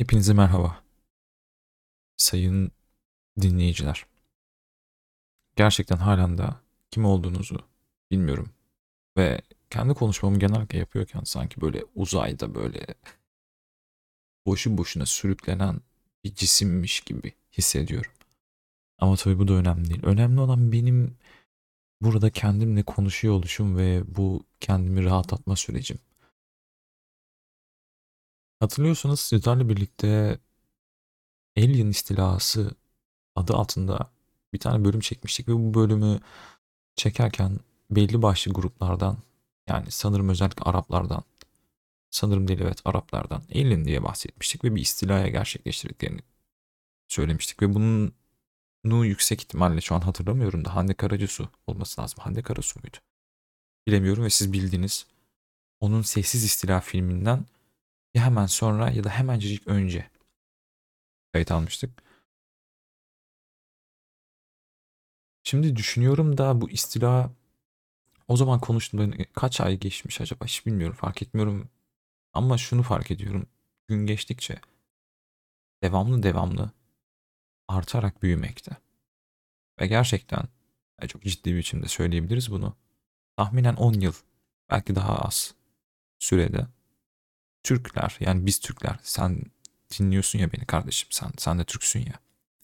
Hepinize merhaba. Sayın dinleyiciler. Gerçekten halen de kim olduğunuzu bilmiyorum. Ve kendi konuşmamı genellikle yapıyorken sanki böyle uzayda böyle boşu boşuna sürüklenen bir cisimmiş gibi hissediyorum. Ama tabii bu da önemli değil. Önemli olan benim burada kendimle konuşuyor oluşum ve bu kendimi rahatlatma sürecim. Hatırlıyorsanız sizlerle birlikte Alien istilası adı altında bir tane bölüm çekmiştik ve bu bölümü çekerken belli başlı gruplardan yani sanırım özellikle Araplardan sanırım değil evet Araplardan Alien diye bahsetmiştik ve bir istilaya gerçekleştirdiklerini söylemiştik ve bunun nu yüksek ihtimalle şu an hatırlamıyorum da Hande Karacasu olması lazım. Hande Karasu muydu? Bilemiyorum ve siz bildiğiniz onun Sessiz İstila filminden ya hemen sonra ya da hemencik önce kayıt almıştık. Şimdi düşünüyorum da bu istila o zaman konuştuğumda kaç ay geçmiş acaba hiç bilmiyorum fark etmiyorum. Ama şunu fark ediyorum. Gün geçtikçe devamlı devamlı artarak büyümekte. Ve gerçekten çok ciddi bir biçimde söyleyebiliriz bunu. Tahminen 10 yıl belki daha az sürede Türkler yani biz Türkler sen dinliyorsun ya beni kardeşim sen sen de Türksün ya.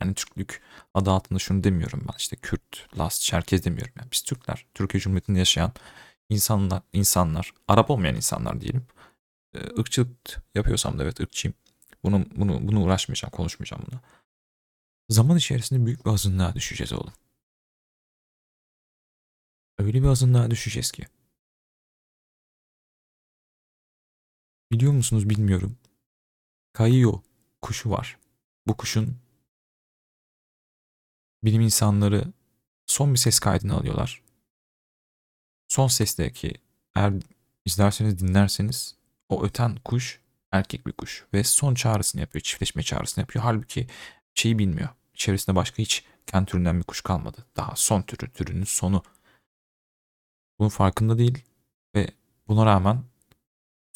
Yani Türklük adı altında şunu demiyorum ben işte Kürt, Laz, Çerkez demiyorum. Yani biz Türkler, Türkiye Cumhuriyeti'nde yaşayan insanlar, insanlar, Arap olmayan insanlar diyelim. Irkçılık yapıyorsam da evet ırkçıyım. Bunu, bunu, bunu uğraşmayacağım, konuşmayacağım bunu. Zaman içerisinde büyük bir azınlığa düşeceğiz oğlum. Öyle bir azınlığa düşeceğiz ki. Biliyor musunuz bilmiyorum. Kayıyor kuşu var. Bu kuşun bilim insanları son bir ses kaydını alıyorlar. Son sesteki eğer izlerseniz dinlerseniz o öten kuş erkek bir kuş ve son çağrısını yapıyor. Çiftleşme çağrısını yapıyor. Halbuki şeyi bilmiyor. İçerisinde başka hiç kendi türünden bir kuş kalmadı. Daha son türü, türünün sonu. Bunun farkında değil ve buna rağmen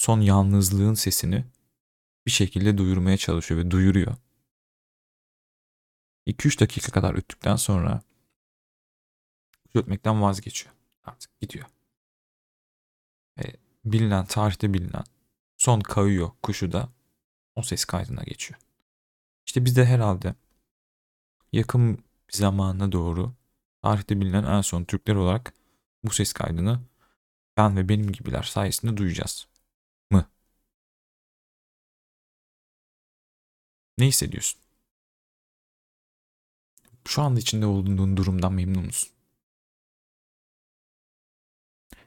son yalnızlığın sesini bir şekilde duyurmaya çalışıyor ve duyuruyor. 2-3 dakika kadar öttükten sonra ötmekten vazgeçiyor. Artık gidiyor. Ve bilinen, tarihte bilinen son kayıyor kuşu da o ses kaydına geçiyor. İşte biz de herhalde yakın bir zamana doğru tarihte bilinen en son Türkler olarak bu ses kaydını ben ve benim gibiler sayesinde duyacağız. Ne hissediyorsun? Şu anda içinde olduğun durumdan memnun musun?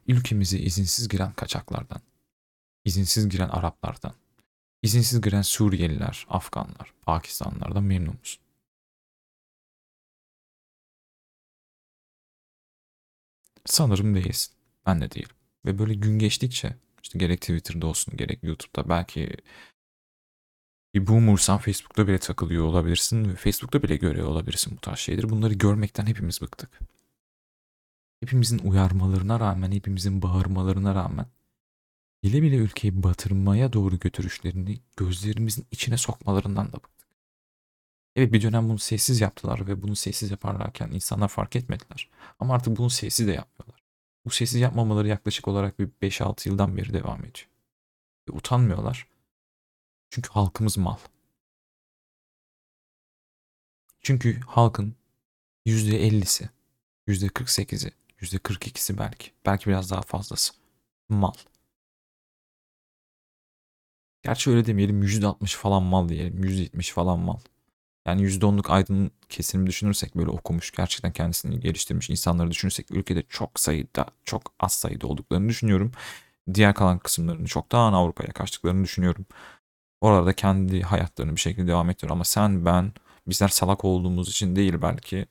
Ülkemize izinsiz giren kaçaklardan, izinsiz giren Araplardan, izinsiz giren Suriyeliler, Afganlar, Pakistanlılardan memnun musun? Sanırım değilsin. Ben de değilim. Ve böyle gün geçtikçe işte gerek Twitter'da olsun gerek YouTube'da belki bir boomersan Facebook'ta bile takılıyor olabilirsin ve Facebook'ta bile görüyor olabilirsin bu tarz şeyleri. Bunları görmekten hepimiz bıktık. Hepimizin uyarmalarına rağmen, hepimizin bağırmalarına rağmen bile bile ülkeyi batırmaya doğru götürüşlerini gözlerimizin içine sokmalarından da bıktık. Evet bir dönem bunu sessiz yaptılar ve bunu sessiz yaparlarken insanlar fark etmediler. Ama artık bunu sessiz de yapmıyorlar. Bu sessiz yapmamaları yaklaşık olarak bir 5-6 yıldan beri devam ediyor. Ve utanmıyorlar. Çünkü halkımız mal. Çünkü halkın %50'si, %48'i, %42'si belki, belki biraz daha fazlası mal. Gerçi öyle demeyelim %60 falan mal diyelim, %70 falan mal. Yani %10'luk aydın kesimini düşünürsek böyle okumuş, gerçekten kendisini geliştirmiş insanları düşünürsek ülkede çok sayıda, çok az sayıda olduklarını düşünüyorum. Diğer kalan kısımlarını çoktan Avrupa'ya kaçtıklarını düşünüyorum. Orada kendi hayatlarını bir şekilde devam ediyor ama sen ben bizler salak olduğumuz için değil belki.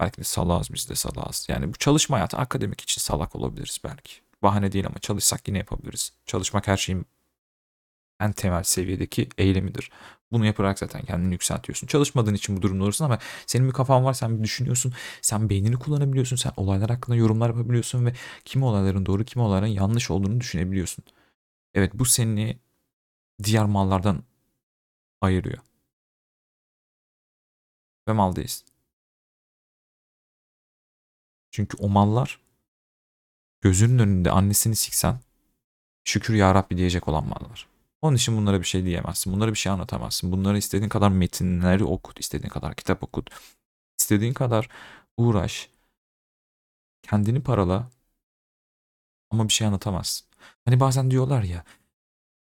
Belki de salağız biz de salağız. Yani bu çalışma hayatı akademik için salak olabiliriz belki. Bahane değil ama çalışsak yine yapabiliriz. Çalışmak her şeyin en temel seviyedeki eylemidir. Bunu yaparak zaten kendini yükseltiyorsun. Çalışmadığın için bu durumda olursun ama senin bir kafan var, sen bir düşünüyorsun, sen beynini kullanabiliyorsun, sen olaylar hakkında yorumlar yapabiliyorsun ve kimi olayların doğru, kimi olayların yanlış olduğunu düşünebiliyorsun. Evet bu seni diğer mallardan ayırıyor. Ve maldayız. Çünkü o mallar gözünün önünde annesini siksen şükür ya Rabbi diyecek olan mallar. Onun için bunlara bir şey diyemezsin. Bunlara bir şey anlatamazsın. Bunlara istediğin kadar metinleri okut, istediğin kadar kitap okut. istediğin kadar uğraş. Kendini parala. Ama bir şey anlatamazsın. Hani bazen diyorlar ya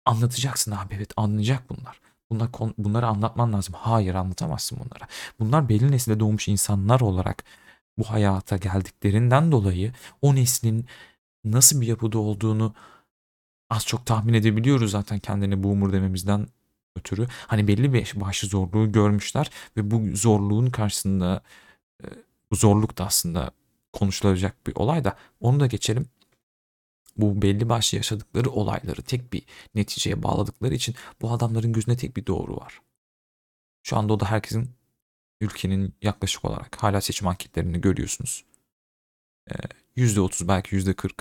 anlatacaksın abi evet anlayacak bunlar. Bunlar bunları anlatman lazım. Hayır anlatamazsın bunlara. Bunlar belli nesilde doğmuş insanlar olarak bu hayata geldiklerinden dolayı o neslin nasıl bir yapıda olduğunu az çok tahmin edebiliyoruz zaten kendine boomer dememizden ötürü. Hani belli bir başlı zorluğu görmüşler ve bu zorluğun karşısında e, bu zorluk da aslında konuşulacak bir olay da onu da geçelim. Bu belli başlı yaşadıkları olayları tek bir neticeye bağladıkları için bu adamların gözünde tek bir doğru var. Şu anda o da herkesin ülkenin yaklaşık olarak hala seçim anketlerini görüyorsunuz. %30 belki %40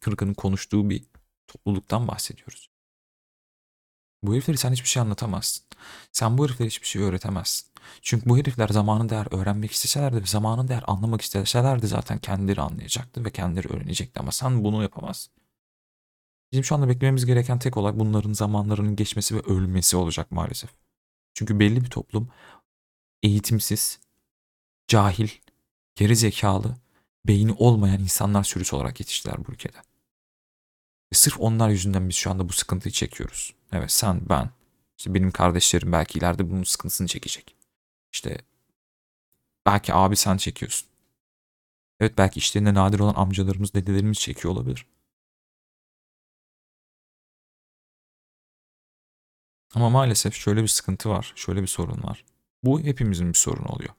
kırkının konuştuğu bir topluluktan bahsediyoruz. Bu herifleri sen hiçbir şey anlatamazsın. Sen bu heriflere hiçbir şey öğretemezsin. Çünkü bu herifler zamanın değer öğrenmek isteselerdi zamanın değer anlamak isteselerdi zaten kendileri anlayacaktı ve kendileri öğrenecekti ama sen bunu yapamazsın. Bizim şu anda beklememiz gereken tek olay bunların zamanlarının geçmesi ve ölmesi olacak maalesef. Çünkü belli bir toplum eğitimsiz, cahil, geri zekalı, beyni olmayan insanlar sürüsü olarak yetiştiler bu ülkede. Ve sırf onlar yüzünden biz şu anda bu sıkıntıyı çekiyoruz. Evet sen, ben, işte benim kardeşlerim belki ileride bunun sıkıntısını çekecek. İşte belki abi sen çekiyorsun. Evet belki işlerinde nadir olan amcalarımız, dedelerimiz çekiyor olabilir. Ama maalesef şöyle bir sıkıntı var, şöyle bir sorun var. Bu hepimizin bir sorunu oluyor.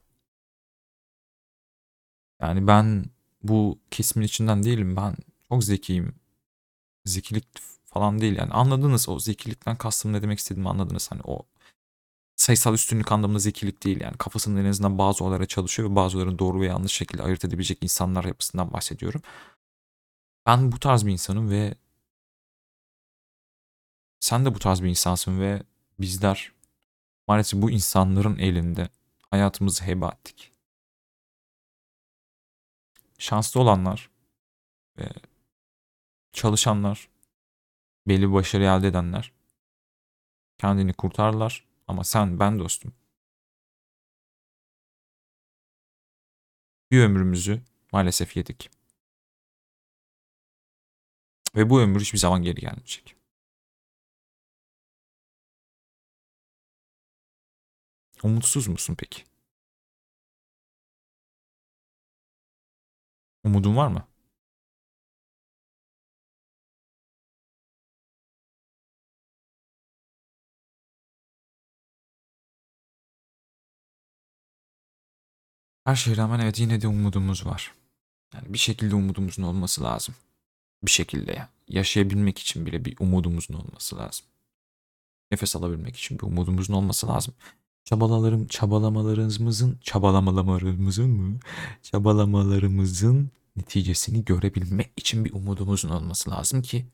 Yani ben bu kesimin içinden değilim. Ben çok zekiyim. Zekilik falan değil yani. Anladınız o zekilikten kastım ne demek istediğimi anladınız. Hani o sayısal üstünlük anlamında zekilik değil yani. Kafasının en azından bazı olaylara çalışıyor ve bazılarını doğru ve yanlış şekilde ayırt edebilecek insanlar yapısından bahsediyorum. Ben bu tarz bir insanım ve sen de bu tarz bir insansın ve bizler maalesef bu insanların elinde hayatımızı heba ettik. Şanslı olanlar ve çalışanlar, belli bir başarı elde edenler kendini kurtarlar ama sen ben dostum bir ömrümüzü maalesef yedik. Ve bu ömür hiçbir zaman geri gelmeyecek. Umutsuz musun peki? Umudun var mı? Her şeye rağmen evet yine de umudumuz var. Yani bir şekilde umudumuzun olması lazım. Bir şekilde yaşayabilmek için bile bir umudumuzun olması lazım. Nefes alabilmek için bir umudumuzun olması lazım. Çabalalarım, çabalamalarımızın, çabalamalarımızın mı? Çabalamalarımızın neticesini görebilmek için bir umudumuzun olması lazım ki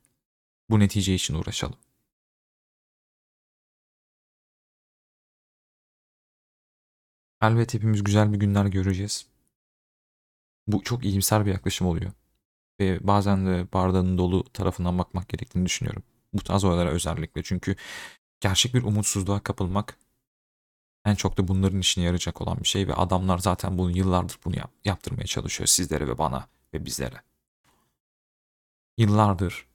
bu netice için uğraşalım. Elbet hepimiz güzel bir günler göreceğiz. Bu çok iyimser bir yaklaşım oluyor. Ve bazen de bardağın dolu tarafından bakmak gerektiğini düşünüyorum. Bu tarz olaylara özellikle. Çünkü gerçek bir umutsuzluğa kapılmak en çok da bunların işine yarayacak olan bir şey ve adamlar zaten bunu yıllardır bunu yap yaptırmaya çalışıyor sizlere ve bana ve bizlere. Yıllardır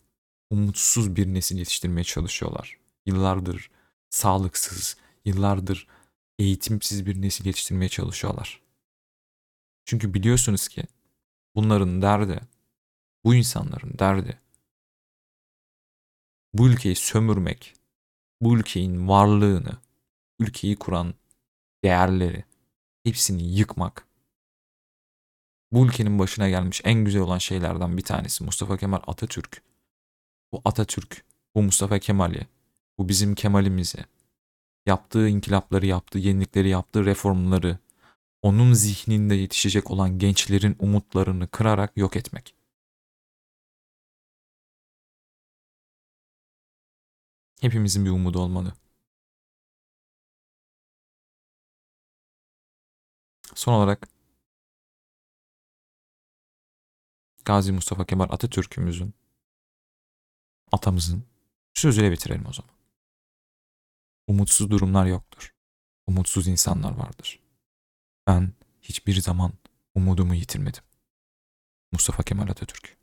umutsuz bir nesil yetiştirmeye çalışıyorlar. Yıllardır sağlıksız, yıllardır eğitimsiz bir nesil yetiştirmeye çalışıyorlar. Çünkü biliyorsunuz ki bunların derdi, bu insanların derdi bu ülkeyi sömürmek, bu ülkenin varlığını, ülkeyi kuran değerleri hepsini yıkmak. Bu ülkenin başına gelmiş en güzel olan şeylerden bir tanesi Mustafa Kemal Atatürk. Bu Atatürk, bu Mustafa Kemal'i, bu bizim Kemal'imizi, yaptığı inkılapları, yaptığı yenilikleri, yaptığı reformları, onun zihninde yetişecek olan gençlerin umutlarını kırarak yok etmek. Hepimizin bir umudu olmalı. Son olarak Gazi Mustafa Kemal Atatürk'ümüzün, atamızın sözüyle bitirelim o zaman. Umutsuz durumlar yoktur. Umutsuz insanlar vardır. Ben hiçbir zaman umudumu yitirmedim. Mustafa Kemal Atatürk